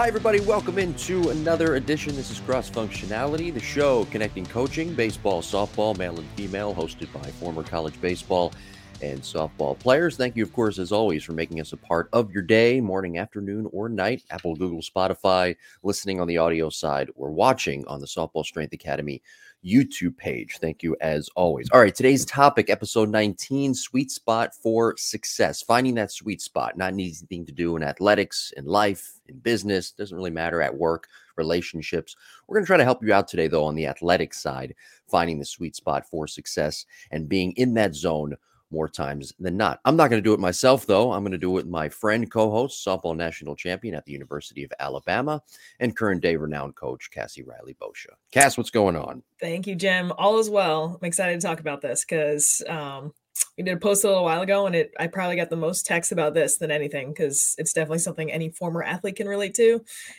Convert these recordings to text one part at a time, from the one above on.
Hi, everybody. Welcome into another edition. This is Cross Functionality, the show connecting coaching, baseball, softball, male and female, hosted by former college baseball and softball players. Thank you, of course, as always, for making us a part of your day, morning, afternoon, or night. Apple, Google, Spotify, listening on the audio side, or watching on the Softball Strength Academy YouTube page. Thank you as always. All right, today's topic, episode 19 sweet spot for success. Finding that sweet spot, not an easy thing to do in athletics, in life, in business, doesn't really matter at work, relationships. We're going to try to help you out today, though, on the athletic side, finding the sweet spot for success and being in that zone more times than not. I'm not going to do it myself, though. I'm going to do it with my friend, co host, softball national champion at the University of Alabama, and current day renowned coach, Cassie Reilly Boccia. Cass, what's going on? Thank you, Jim. All is well. I'm excited to talk about this because um, we did a post a little while ago, and it I probably got the most texts about this than anything because it's definitely something any former athlete can relate to,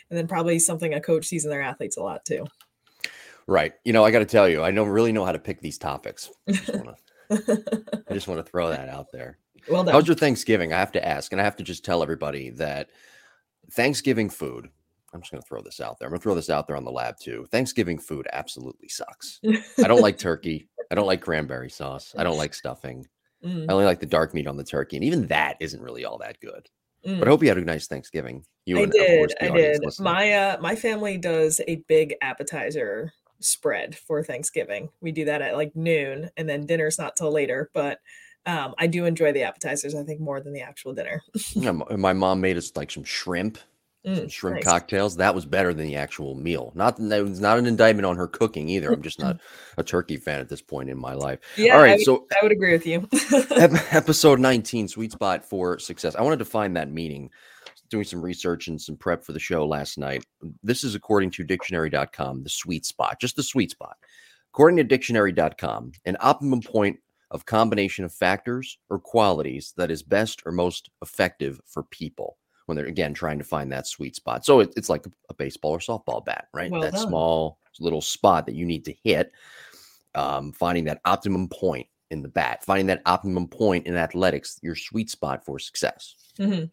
and then probably something a coach sees in their athletes a lot too. Right. You know, I got to tell you, I don't really know how to pick these topics. I just want to throw that out there. Well done. How's your Thanksgiving? I have to ask, and I have to just tell everybody that Thanksgiving food. I'm just going to throw this out there. I'm going to throw this out there on the lab too. Thanksgiving food absolutely sucks. I don't like turkey. I don't like cranberry sauce. I don't like stuffing. Mm. I only like the dark meat on the turkey, and even that isn't really all that good. Mm. But I hope you had a nice Thanksgiving. You I and, did. I did. Listening. My uh, my family does a big appetizer spread for Thanksgiving. We do that at like noon, and then dinner's not till later. But um, I do enjoy the appetizers. I think more than the actual dinner. yeah, my mom made us like some shrimp, mm, some shrimp nice. cocktails. That was better than the actual meal. Not that was not an indictment on her cooking either. I'm just not a turkey fan at this point in my life. Yeah, all right. I would, so I would agree with you. episode 19, sweet spot for success. I wanted to find that meaning doing some research and some prep for the show last night. This is according to dictionary.com, the sweet spot, just the sweet spot. According to dictionary.com, an optimum point of combination of factors or qualities that is best or most effective for people when they're again trying to find that sweet spot. So it, it's like a baseball or softball bat, right? Well that done. small little spot that you need to hit. Um, finding that optimum point in the bat, finding that optimum point in athletics, your sweet spot for success. Mm-hmm.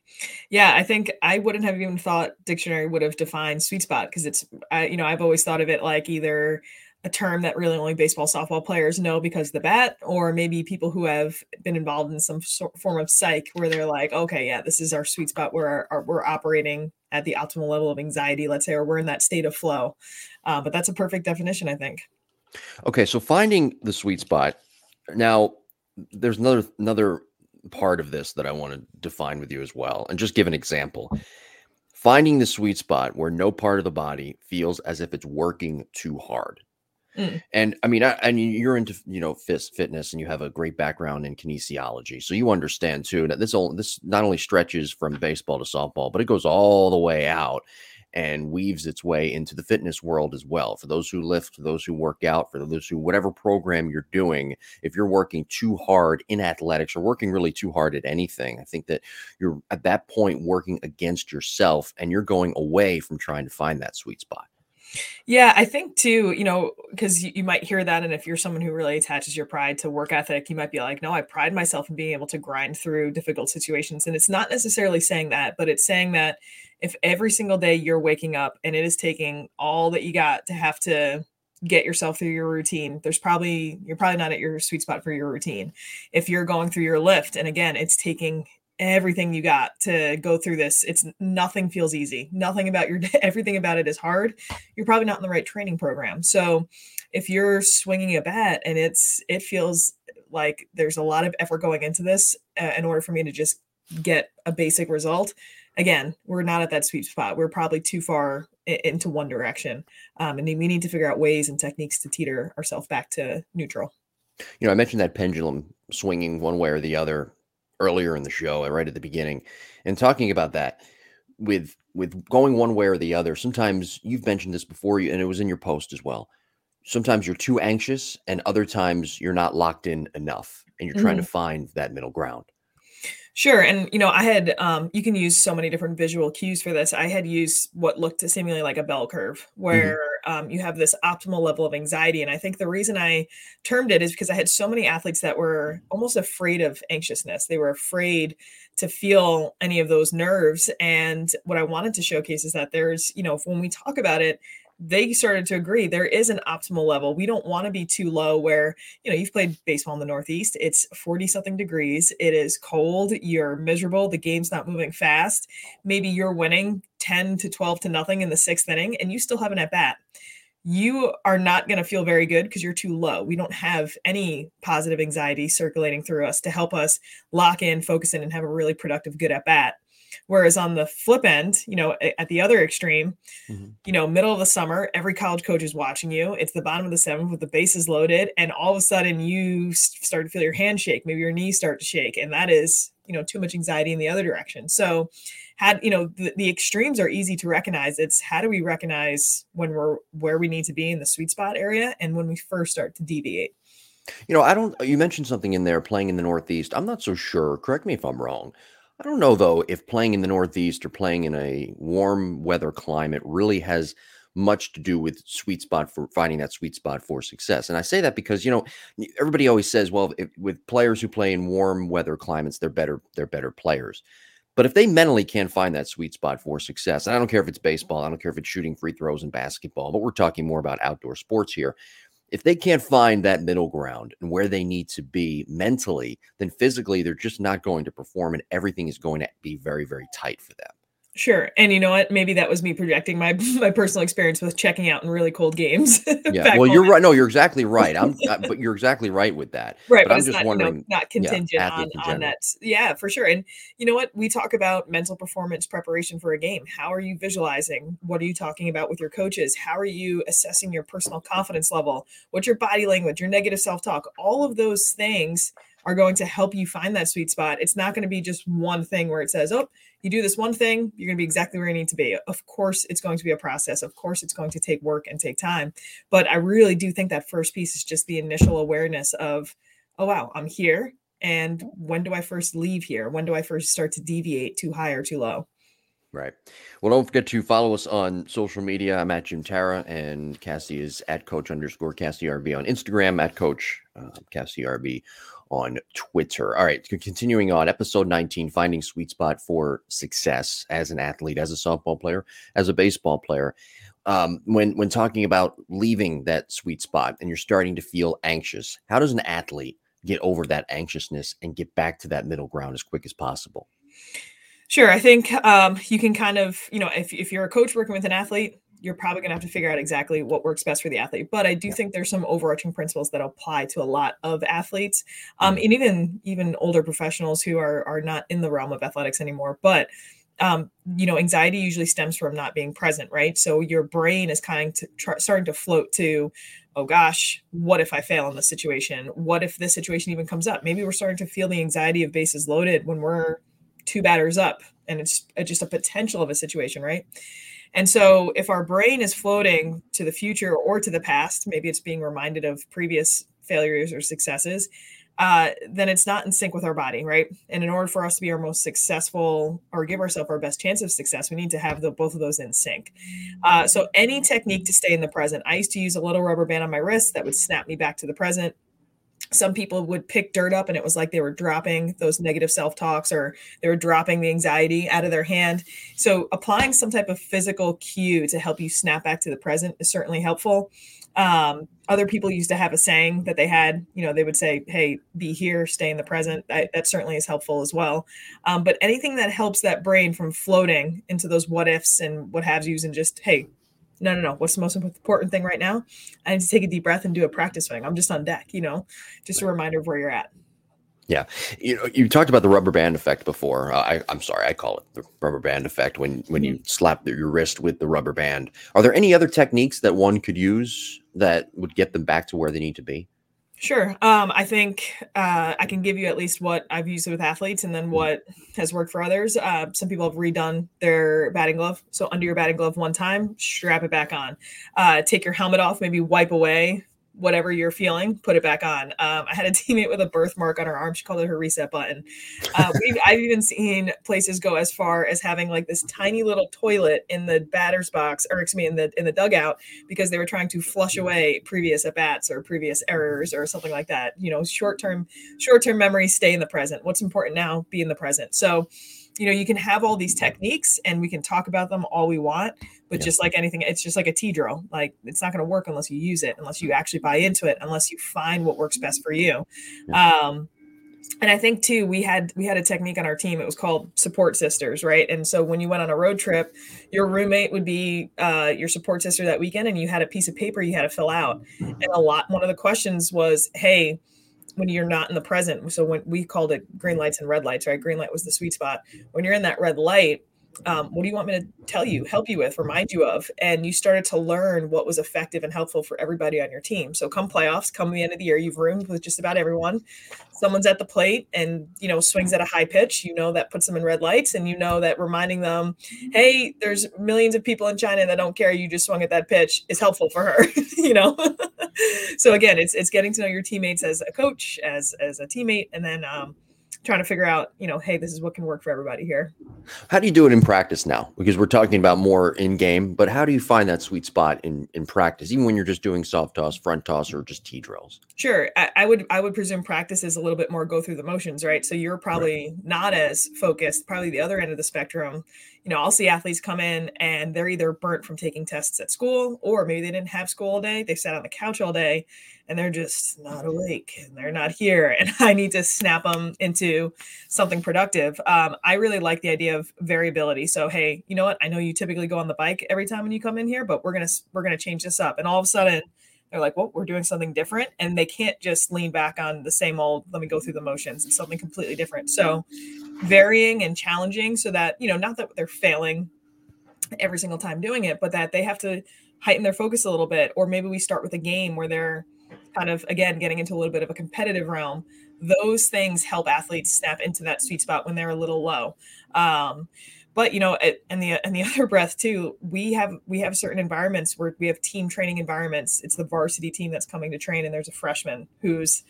Yeah, I think I wouldn't have even thought dictionary would have defined sweet spot because it's, I, you know, I've always thought of it like either a term that really only baseball softball players know because the bat, or maybe people who have been involved in some sort, form of psych where they're like, okay, yeah, this is our sweet spot where our, our, we're operating at the optimal level of anxiety, let's say, or we're in that state of flow. Uh, but that's a perfect definition, I think. Okay, so finding the sweet spot. Now, there's another another part of this that I want to define with you as well, and just give an example. Finding the sweet spot where no part of the body feels as if it's working too hard. Mm. And I mean, I, mean, you're into you know fist fitness, and you have a great background in kinesiology, so you understand too that this all this not only stretches from baseball to softball, but it goes all the way out and weaves its way into the fitness world as well. For those who lift, for those who work out, for those who, whatever program you're doing, if you're working too hard in athletics or working really too hard at anything, I think that you're at that point working against yourself and you're going away from trying to find that sweet spot. Yeah, I think too, you know, because you, you, might hear that. And if you're someone who really attaches your pride to work ethic, you might be like, no, I pride myself in being able to grind through difficult situations. And it's not necessarily saying that, but it's saying that if every single day you're waking up and it is taking all that you got to have to get yourself through your routine there's probably you're probably not at your sweet spot for your routine if you're going through your lift and again it's taking everything you got to go through this it's nothing feels easy nothing about your everything about it is hard you're probably not in the right training program so if you're swinging a bat and it's it feels like there's a lot of effort going into this uh, in order for me to just get a basic result again, we're not at that sweet spot. We're probably too far into one direction. Um, and we need to figure out ways and techniques to teeter ourselves back to neutral. You know, I mentioned that pendulum swinging one way or the other earlier in the show, right at the beginning, and talking about that with with going one way or the other. Sometimes you've mentioned this before, and it was in your post as well. Sometimes you're too anxious, and other times you're not locked in enough, and you're mm-hmm. trying to find that middle ground. Sure. And, you know, I had, um, you can use so many different visual cues for this. I had used what looked to seemingly like a bell curve mm-hmm. where mm-hmm. um, you have this optimal level of anxiety. And I think the reason I termed it is because I had so many athletes that were almost afraid of anxiousness. They were afraid to feel any of those nerves. And what I wanted to showcase is that there's, you know, when we talk about it, they started to agree there is an optimal level. We don't want to be too low where, you know, you've played baseball in the Northeast, it's 40 something degrees, it is cold, you're miserable, the game's not moving fast. Maybe you're winning 10 to 12 to nothing in the sixth inning and you still have an at bat. You are not going to feel very good because you're too low. We don't have any positive anxiety circulating through us to help us lock in, focus in, and have a really productive good at bat. Whereas on the flip end, you know, at the other extreme, mm-hmm. you know, middle of the summer, every college coach is watching you. It's the bottom of the seventh with the bases loaded, and all of a sudden you start to feel your hand shake, maybe your knees start to shake, and that is, you know, too much anxiety in the other direction. So, had you know, the, the extremes are easy to recognize. It's how do we recognize when we're where we need to be in the sweet spot area, and when we first start to deviate. You know, I don't. You mentioned something in there playing in the Northeast. I'm not so sure. Correct me if I'm wrong. I don't know though if playing in the Northeast or playing in a warm weather climate really has much to do with sweet spot for finding that sweet spot for success. And I say that because you know everybody always says, well, if, with players who play in warm weather climates, they're better. They're better players. But if they mentally can't find that sweet spot for success, and I don't care if it's baseball, I don't care if it's shooting free throws in basketball, but we're talking more about outdoor sports here if they can't find that middle ground and where they need to be mentally, then physically they're just not going to perform and everything is going to be very, very tight for them. Sure. And you know what? Maybe that was me projecting my my personal experience with checking out in really cold games. yeah. Well, you're right. No, you're exactly right. I'm but you're exactly right with that. Right. But, but I'm just not, wondering know, not contingent yeah, on, on that. Yeah, for sure. And you know what? We talk about mental performance preparation for a game. How are you visualizing? What are you talking about with your coaches? How are you assessing your personal confidence level? What's your body language, your negative self-talk? All of those things are going to help you find that sweet spot. It's not going to be just one thing where it says, oh, you do this one thing, you're going to be exactly where you need to be. Of course, it's going to be a process. Of course, it's going to take work and take time. But I really do think that first piece is just the initial awareness of, oh, wow, I'm here. And when do I first leave here? When do I first start to deviate too high or too low? Right. Well, don't forget to follow us on social media. I'm at Jim Tara, and Cassie is at Coach underscore Cassie RB on Instagram, at Coach uh, Cassie RB on Twitter. All right, continuing on episode 19, finding sweet spot for success as an athlete, as a softball player, as a baseball player. Um, when when talking about leaving that sweet spot and you're starting to feel anxious, how does an athlete get over that anxiousness and get back to that middle ground as quick as possible? Sure, I think um, you can kind of, you know, if if you're a coach working with an athlete, you're probably going to have to figure out exactly what works best for the athlete. But I do think there's some overarching principles that apply to a lot of athletes, um, mm-hmm. and even even older professionals who are are not in the realm of athletics anymore. But um, you know, anxiety usually stems from not being present, right? So your brain is kind of tr- starting to float to, oh gosh, what if I fail in this situation? What if this situation even comes up? Maybe we're starting to feel the anxiety of bases loaded when we're two batters up, and it's just a potential of a situation, right? And so, if our brain is floating to the future or to the past, maybe it's being reminded of previous failures or successes, uh, then it's not in sync with our body, right? And in order for us to be our most successful or give ourselves our best chance of success, we need to have the, both of those in sync. Uh, so, any technique to stay in the present, I used to use a little rubber band on my wrist that would snap me back to the present some people would pick dirt up and it was like they were dropping those negative self-talks or they were dropping the anxiety out of their hand. So applying some type of physical cue to help you snap back to the present is certainly helpful. Um, other people used to have a saying that they had you know they would say hey be here stay in the present. That, that certainly is helpful as well. Um, but anything that helps that brain from floating into those what ifs and what have yous and just hey no, no, no. What's the most important thing right now? I need to take a deep breath and do a practice swing. I'm just on deck, you know, just a reminder of where you're at. Yeah, you know, you talked about the rubber band effect before. Uh, I, I'm sorry, I call it the rubber band effect when when you mm-hmm. slap your wrist with the rubber band. Are there any other techniques that one could use that would get them back to where they need to be? Sure. Um, I think uh, I can give you at least what I've used with athletes and then what has worked for others. Uh, some people have redone their batting glove. So, under your batting glove one time, strap it back on. Uh, take your helmet off, maybe wipe away whatever you're feeling, put it back on. Um, I had a teammate with a birthmark on her arm. She called it her reset button. Uh, I've even seen places go as far as having like this tiny little toilet in the batter's box, or excuse me, in the in the dugout, because they were trying to flush away previous at bats or previous errors or something like that. You know, short term short term memory, stay in the present. What's important now? Be in the present. So you know you can have all these techniques and we can talk about them all we want but yeah. just like anything it's just like a tee drill. Like it's not going to work unless you use it unless you actually buy into it unless you find what works best for you. Yeah. um and i think too we had we had a technique on our team it was called support sisters right? And so when you went on a road trip your roommate would be uh, your support sister that weekend and you had a piece of paper you had to fill out. And a lot one of the questions was hey when you're not in the present. So when we called it green mm. lights and red lights, right? Green light was the sweet spot. When you're in that red light, um, what do you want me to tell you, help you with, remind you of? And you started to learn what was effective and helpful for everybody on your team. So come playoffs, come the end of the year, you've roomed with just about everyone. Someone's at the plate and you know swings at a high pitch. You know that puts them in red lights, and you know that reminding them, hey, there's millions of people in China that don't care you just swung at that pitch is helpful for her. you know. so again, it's it's getting to know your teammates as a coach, as as a teammate, and then um, trying to figure out, you know, hey, this is what can work for everybody here. How do you do it in practice now? Because we're talking about more in game, but how do you find that sweet spot in in practice, even when you're just doing soft toss, front toss, or just tee drills? Sure, I, I would I would presume practice is a little bit more go through the motions, right? So you're probably right. not as focused, probably the other end of the spectrum. You know, I'll see athletes come in and they're either burnt from taking tests at school, or maybe they didn't have school all day, they sat on the couch all day, and they're just not awake and they're not here and i need to snap them into something productive um, i really like the idea of variability so hey you know what i know you typically go on the bike every time when you come in here but we're gonna we're gonna change this up and all of a sudden they're like well we're doing something different and they can't just lean back on the same old let me go through the motions it's something completely different so varying and challenging so that you know not that they're failing every single time doing it but that they have to heighten their focus a little bit or maybe we start with a game where they're kind of again getting into a little bit of a competitive realm those things help athletes snap into that sweet spot when they're a little low. Um, but you know and the and the other breath too we have we have certain environments where we have team training environments. It's the varsity team that's coming to train and there's a freshman who's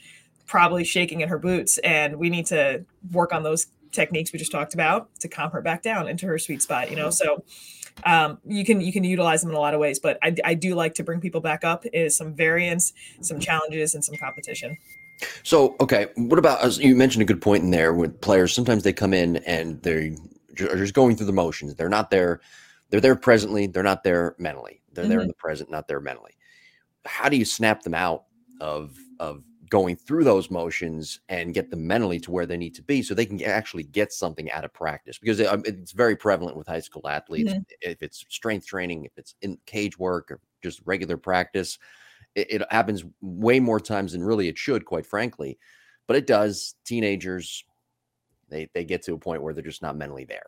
probably shaking in her boots and we need to work on those techniques we just talked about to calm her back down into her sweet spot you know? So um, you can you can utilize them in a lot of ways but I, I do like to bring people back up is some variance some challenges and some competition so okay what about you mentioned a good point in there with players sometimes they come in and they are just going through the motions they're not there they're there presently they're not there mentally they're mm-hmm. there in mm-hmm. the present not there mentally how do you snap them out of of going through those motions and get them mentally to where they need to be so they can actually get something out of practice because um, it's very prevalent with high school athletes. Mm-hmm. if it's strength training if it's in cage work or just regular practice it, it, happens way more times than really it should quite frankly. But it does. Teenagers they they get to a point where they're just not mentally there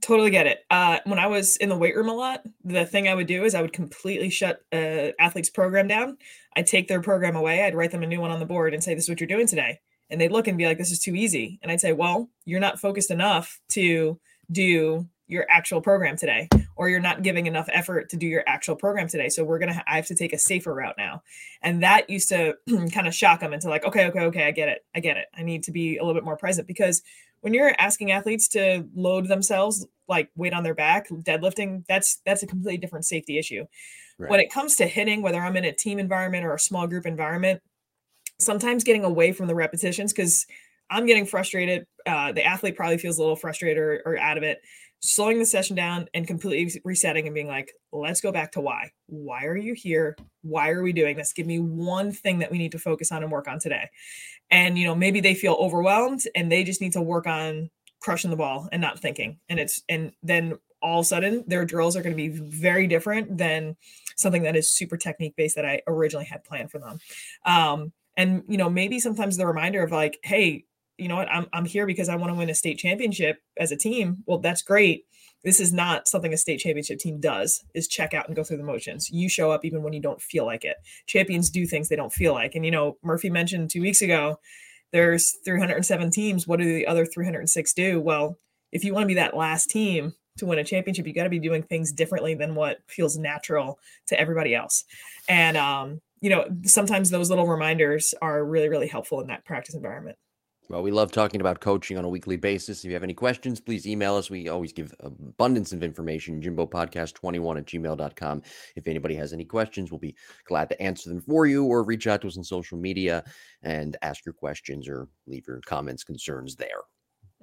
Totally get it. Uh, when I was in the weight room a lot, the thing I would do is I would completely shut uh, athlete's program down. I'd take their program away. I'd write them a new one on the board and say, "This is what you're doing today." And they'd look and be like, "This is too easy." And I'd say, "Well, you're not focused enough to do your actual program today, or you're not giving enough effort to do your actual program today. So we're gonna, ha- I have to take a safer route now." And that used to kind of shock them into like, "Okay, okay, okay, I get it, I get it. I need to be a little bit more present because." when you're asking athletes to load themselves like weight on their back deadlifting that's that's a completely different safety issue right. when it comes to hitting whether i'm in a team environment or a small group environment sometimes getting away from the repetitions because i'm getting frustrated uh, the athlete probably feels a little frustrated or, or out of it slowing the session down and completely resetting and being like, let's go back to why. Why are you here? Why are we doing this? Give me one thing that we need to focus on and work on today. And, you know, maybe they feel overwhelmed and they just need to work on crushing the ball and not thinking. And it's, and then all of a sudden their drills are going to be very different than something that is super technique based that I originally had planned for them. Um, and, you know, maybe sometimes the reminder of like, hey, you know what, I'm, I'm here because I want to win a state championship as a team. Well, that's great. This is not something a state championship team does is check out and go through the motions. You show up even when you don't feel like it. Champions do things they don't feel like. And, you know, Murphy mentioned two weeks ago, there's 307 teams. What do the other 306 do? Well, if you want to be that last team to win a championship, you got to be doing things differently than what feels natural to everybody else. And, um, you know, sometimes those little reminders are really, really helpful in that practice environment. Well, we love talking about coaching on a weekly basis. If you have any questions, please email us. We always give abundance of information. Jimbo Podcast 21 at gmail.com. If anybody has any questions, we'll be glad to answer them for you or reach out to us on social media and ask your questions or leave your comments, concerns there.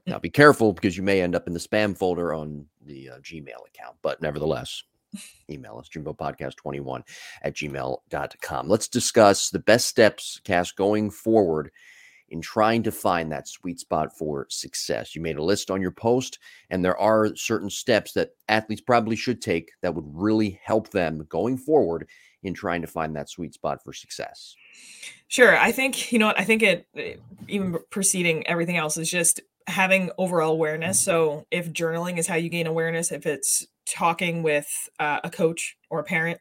Now, be careful because you may end up in the spam folder on the uh, Gmail account, but nevertheless, email us, jimbopodcast21 at gmail.com. Let's discuss the best steps, Cass, going forward in trying to find that sweet spot for success. You made a list on your post, and there are certain steps that athletes probably should take that would really help them going forward in trying to find that sweet spot for success. Sure. I think, you know what, I think it, even preceding everything else, is just having overall awareness. So if journaling is how you gain awareness, if it's talking with uh, a coach or a parent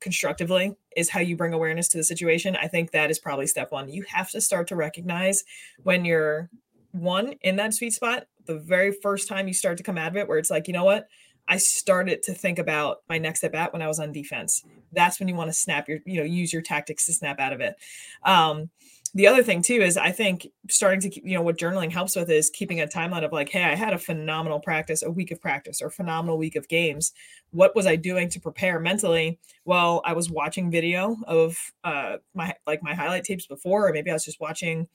constructively is how you bring awareness to the situation. I think that is probably step one. You have to start to recognize when you're one in that sweet spot, the very first time you start to come out of it, where it's like, you know what? I started to think about my next step at when I was on defense. That's when you want to snap your, you know, use your tactics to snap out of it. Um, the other thing too is I think starting to you know what journaling helps with is keeping a timeline of like, hey, I had a phenomenal practice, a week of practice, or phenomenal week of games. What was I doing to prepare mentally? Well, I was watching video of uh, my like my highlight tapes before, or maybe I was just watching,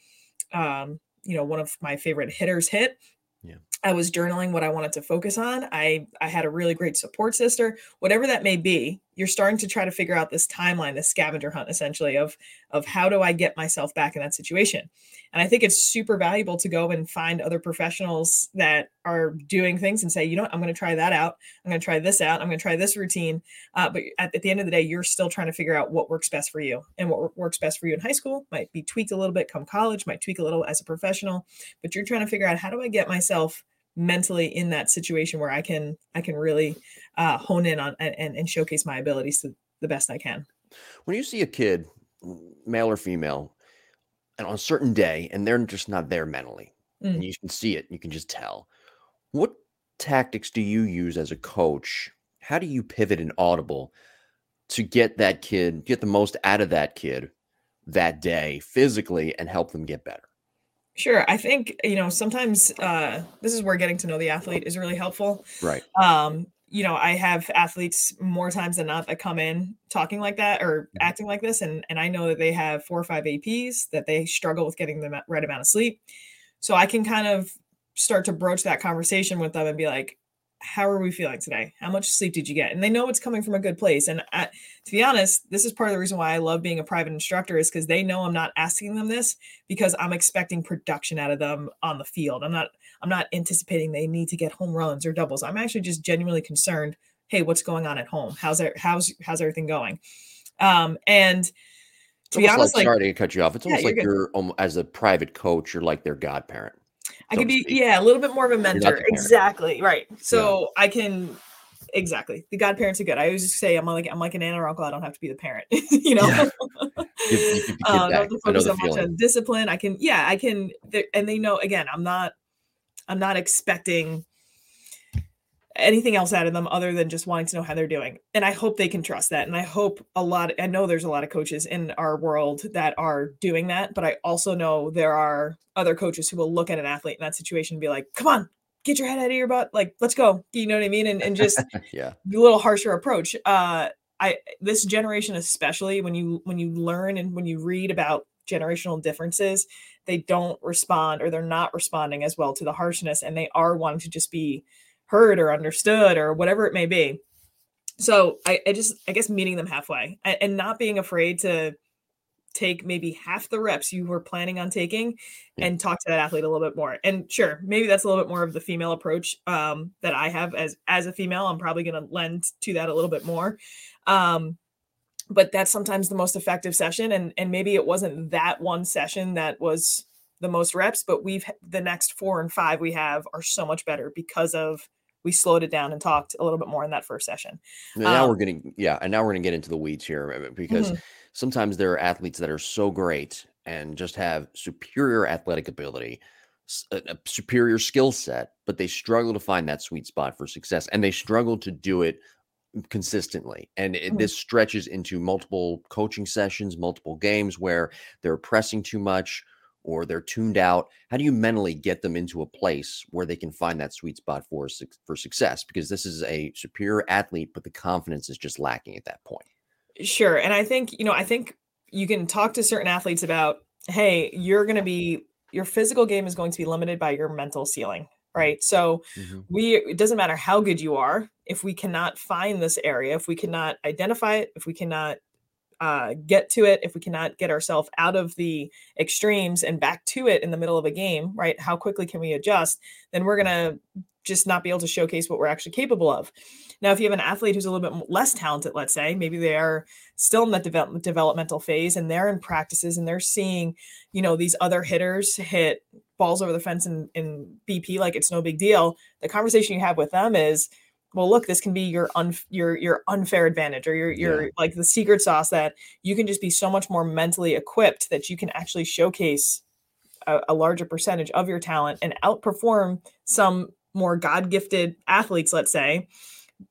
um, you know, one of my favorite hitters hit. Yeah. I was journaling what I wanted to focus on. I I had a really great support sister. Whatever that may be, you're starting to try to figure out this timeline, this scavenger hunt essentially of of how do I get myself back in that situation. And I think it's super valuable to go and find other professionals that are doing things and say, you know what, I'm going to try that out. I'm going to try this out. I'm going to try this routine. Uh, but at, at, the end of the day, you're still trying to figure out what works best for you. And what works best for you in high school might be tweaked a little bit come college, might tweak a little as a professional. But you're trying to figure out how do I get myself mentally in that situation where I can I can really uh, hone in on and, and showcase my abilities to the best I can. When you see a kid, male or female, and on a certain day, and they're just not there mentally, mm. and you can see it, you can just tell. What tactics do you use as a coach? How do you pivot an audible to get that kid, get the most out of that kid that day physically, and help them get better? Sure. I think, you know, sometimes uh, this is where getting to know the athlete is really helpful. Right. Um, you know, I have athletes more times than not that come in talking like that or mm-hmm. acting like this. And, and I know that they have four or five APs, that they struggle with getting the right amount of sleep. So I can kind of start to broach that conversation with them and be like, how are we feeling today? How much sleep did you get? And they know it's coming from a good place. And I, to be honest, this is part of the reason why I love being a private instructor is because they know I'm not asking them this because I'm expecting production out of them on the field. I'm not I'm not anticipating they need to get home runs or doubles. I'm actually just genuinely concerned. Hey, what's going on at home? How's there, how's how's everything going? Um, and to be honest, like, like, sorry to cut you off. It's almost like you're um, as a private coach, you're like their godparent. I can be, yeah, a little bit more of a mentor. Exactly. Right. So yeah. I can exactly the godparents are good. I always just say I'm like I'm like an aunt or uncle. I don't have to be the parent, you know. Yeah. you, you uh, don't have to focus so much on discipline. I can, yeah, I can, and they know again. I'm not, I'm not expecting anything else out of them other than just wanting to know how they're doing. And I hope they can trust that. And I hope a lot, I know there's a lot of coaches in our world that are doing that, but I also know there are other coaches who will look at an athlete in that situation and be like, come on, get your head out of your butt. Like, let's go. You know what I mean? And, and just yeah, a little harsher approach. Uh, I, this generation, especially when you, when you learn and when you read about generational differences, they don't respond or they're not responding as well to the harshness and they are wanting to just be heard or understood or whatever it may be. So I, I just, I guess, meeting them halfway and not being afraid to take maybe half the reps you were planning on taking and talk to that athlete a little bit more. And sure, maybe that's a little bit more of the female approach um, that I have as as a female. I'm probably going to lend to that a little bit more. Um, but that's sometimes the most effective session and and maybe it wasn't that one session that was the most reps, but we've the next four and five we have are so much better because of we slowed it down and talked a little bit more in that first session. now um, we're getting yeah, and now we're going to get into the weeds here uh, because mm-hmm. sometimes there are athletes that are so great and just have superior athletic ability, a, a superior skill set, but they struggle to find that sweet spot for success, and they struggle to do it consistently and it, Mhm. this stretches into multiple coaching sessions multiple games where they're pressing too much or they're tuned out how do you mentally get them into a place where they can find that sweet spot for for success because this is a superior athlete but the confidence is just lacking at that point Sure. And I think, you know, I think you can talk to certain athletes about, hey, you're going to be, your physical game is going to be limited by your mental ceiling, mm-hmm. right? So mm-hmm. we, it doesn't matter how good you are, if we cannot find this area, if we cannot identify it, if we cannot uh, get to it, if we cannot get ourselves out of the extremes and back to it in the middle of a game, right? How quickly can we adjust? Then we're going to just not be able to showcase what we're actually capable of. Now, if you have an athlete who's a little bit less talented, let's say, maybe they are still in that develop- developmental phase and they're in practices and they're seeing, you know, these other hitters hit balls over the fence in, in BP like it's no big deal. The conversation you have with them is, well, look, this can be your un- your your unfair advantage or your your Yeah. like the secret sauce that you can just be so much more mentally equipped that you can actually showcase a, a larger percentage of your talent and outperform some more god gifted athletes, let's say,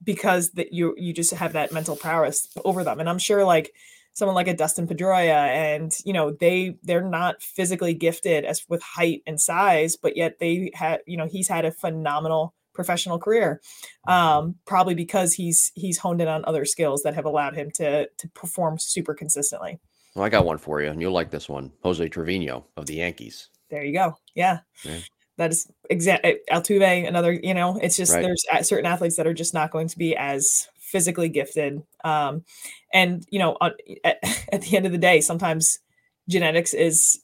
because that you you just have that mental prowess over them. And I'm sure like someone like a Dustin Pedroia and you know they they're not physically gifted as with height and size, but yet they had you know he's had a phenomenal professional career um probably because he's he's honed in on other skills that have allowed him to to perform super consistently. Well i got one for you and you'll like this one. Jose trevino of the yankees. There you go. Yeah, Yeah. that is exact altuve another you know it's just Right. there's certain athletes that are just not going to be as physically gifted um and you know on, at, at the end of the day sometimes genetics is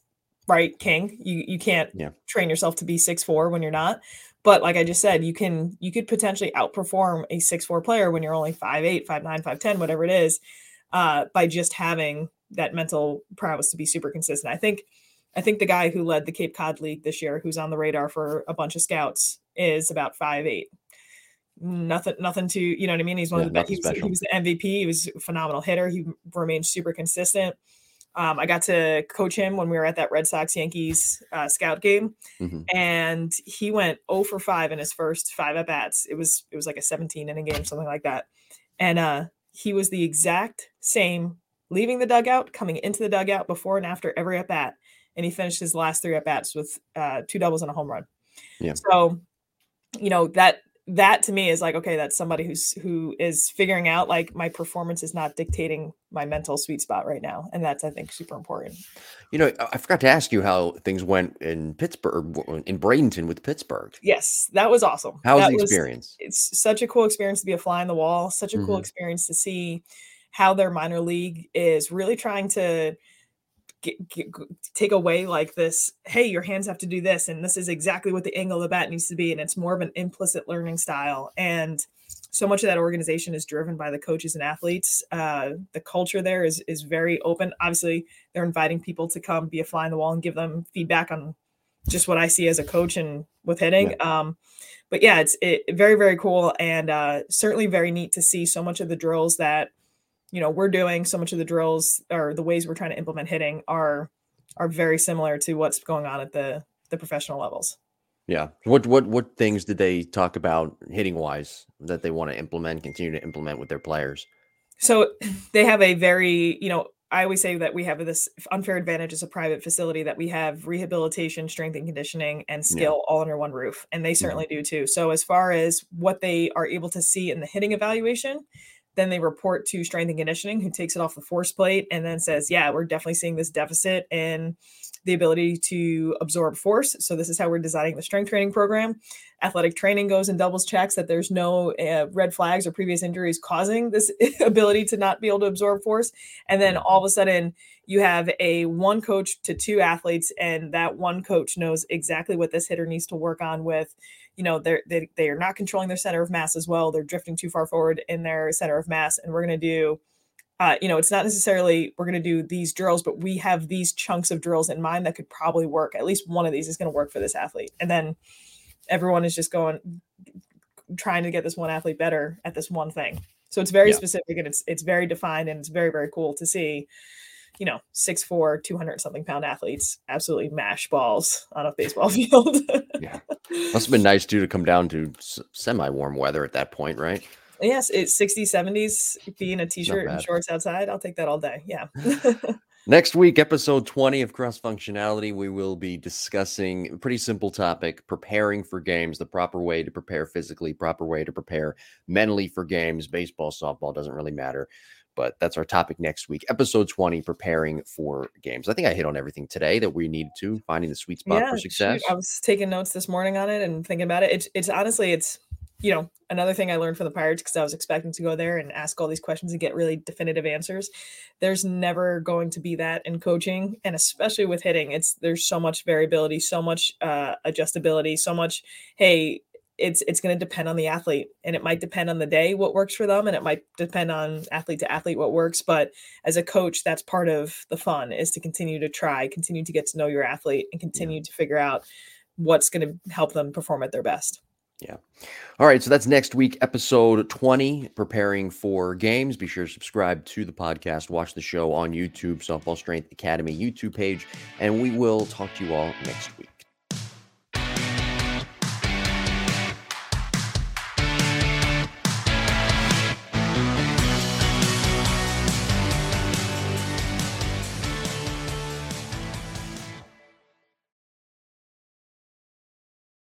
right king. You you can't Yeah. train yourself to be six four when you're not but like i just said you can you could potentially outperform a six four player when you're only five eight five nine five ten whatever it is uh by just having that mental prowess to be super consistent i think I think the guy who led the Cape Cod League this year, who's on the radar for a bunch of scouts, is about five eight. Nothing, nothing to you know what I mean. He's one Yeah, of the he was, he was the MVP. He was a phenomenal hitter. He remained super consistent. Um, I got to coach him when we were at that Red Sox Yankees uh, scout game, Mhm. and he went 0 for 5 in his first five at bats. It was it was like a 17 inning game, something like that. And uh, he was the exact same leaving the dugout, coming into the dugout before and after every at bat. And he finished his last three at bats with uh, two doubles and a home run. Yeah. So, you know that that to me is like okay, that's somebody who's who is figuring out like my performance is not dictating my mental sweet spot right now, and that's I think super important. you know i forgot to ask you how things went in pittsburgh in bradenton with pittsburgh Yes, that was awesome. how was That the experience it's such a cool experience to be a fly on the wall such a cool Mhm. experience to see how their minor league is really trying to get, get, take away like this hey your hands have to do this and this is exactly what the angle of the bat needs to be and it's more of an implicit learning style. And so much of that organization is driven by the coaches and athletes. Uh, the culture there is is very open. Obviously they're inviting people to come be a fly on the wall and give them feedback on just what i see as a coach and with hitting. Um, but yeah, it's it, very very cool and uh, certainly very neat to see so much of the drills that you know we're doing. So much of the drills or the ways we're trying to implement hitting are are very similar to what's going on at the the professional levels. Yeah. What what what things did they talk about hitting wise that they want to implement, continue to implement with their players? So they have a very you know I always say that we have this unfair advantage as a private facility that we have rehabilitation, strength and conditioning, and skill all under one roof, and they mm-hmm. certainly do too. So as far as what they are able to see in the hitting evaluation, then they report to strength and conditioning, who takes it off the force plate and then says, "Yeah, we're definitely seeing this deficit in the ability to absorb force. So this is how we're designing the strength training program." Athletic training goes and doubles checks that there's no uh, red flags or previous injuries causing this ability to not be able to absorb force and then all of a sudden you have a one coach to two athletes and that one coach knows exactly what this hitter needs to work on with you know they're they, they are not controlling their center of mass as well they're drifting too far forward in their center of mass and we're going to do uh, you know it's not necessarily we're going to do these drills but we have these chunks of drills in mind that could probably work at least one of these is going to work for this athlete and then everyone is just going trying to get this one athlete better at this one thing so it's very Yeah. specific and it's it's very defined and it's very very cool to see you know, 6'4, 200 something pound athletes absolutely mash balls on a baseball field. Yeah. Must have been nice too to come down to semi warm weather at that point, right? Yes, it's 60s, 70s, being a t-shirt and shorts outside. I'll take that all day. Yeah. Next week, episode 20 of Cross Functionality, we will be discussing a pretty simple topic preparing for games, the proper way to prepare physically, proper way to prepare mentally for games. Baseball, softball doesn't really matter, but that's our topic next week. Episode 20 preparing for games. I think I hit on everything today that we need to, finding the sweet spot yeah, for success. Shoot, I was taking notes this morning on it and thinking about it. It's, it's honestly, it's you know, another thing I learned from the Pirates because I was expecting to go there and ask all these questions and get really definitive answers. There's never going to be that in coaching, and especially with hitting, it's there's so much variability, so much uh, adjustability, so much. Hey, it's it's going to depend on the athlete, and it might depend on the day what works for them, and it might depend on athlete to athlete what works. But as a coach, that's part of the fun is to continue to try, continue to get to know your athlete, and continue yeah. to figure out what's going to help them perform at their best. Yeah. All right. So that's next week, episode 20, preparing for games. Be sure to subscribe to the podcast, watch the show on YouTube, Softball Strength Academy YouTube page, and we will talk to you all next week.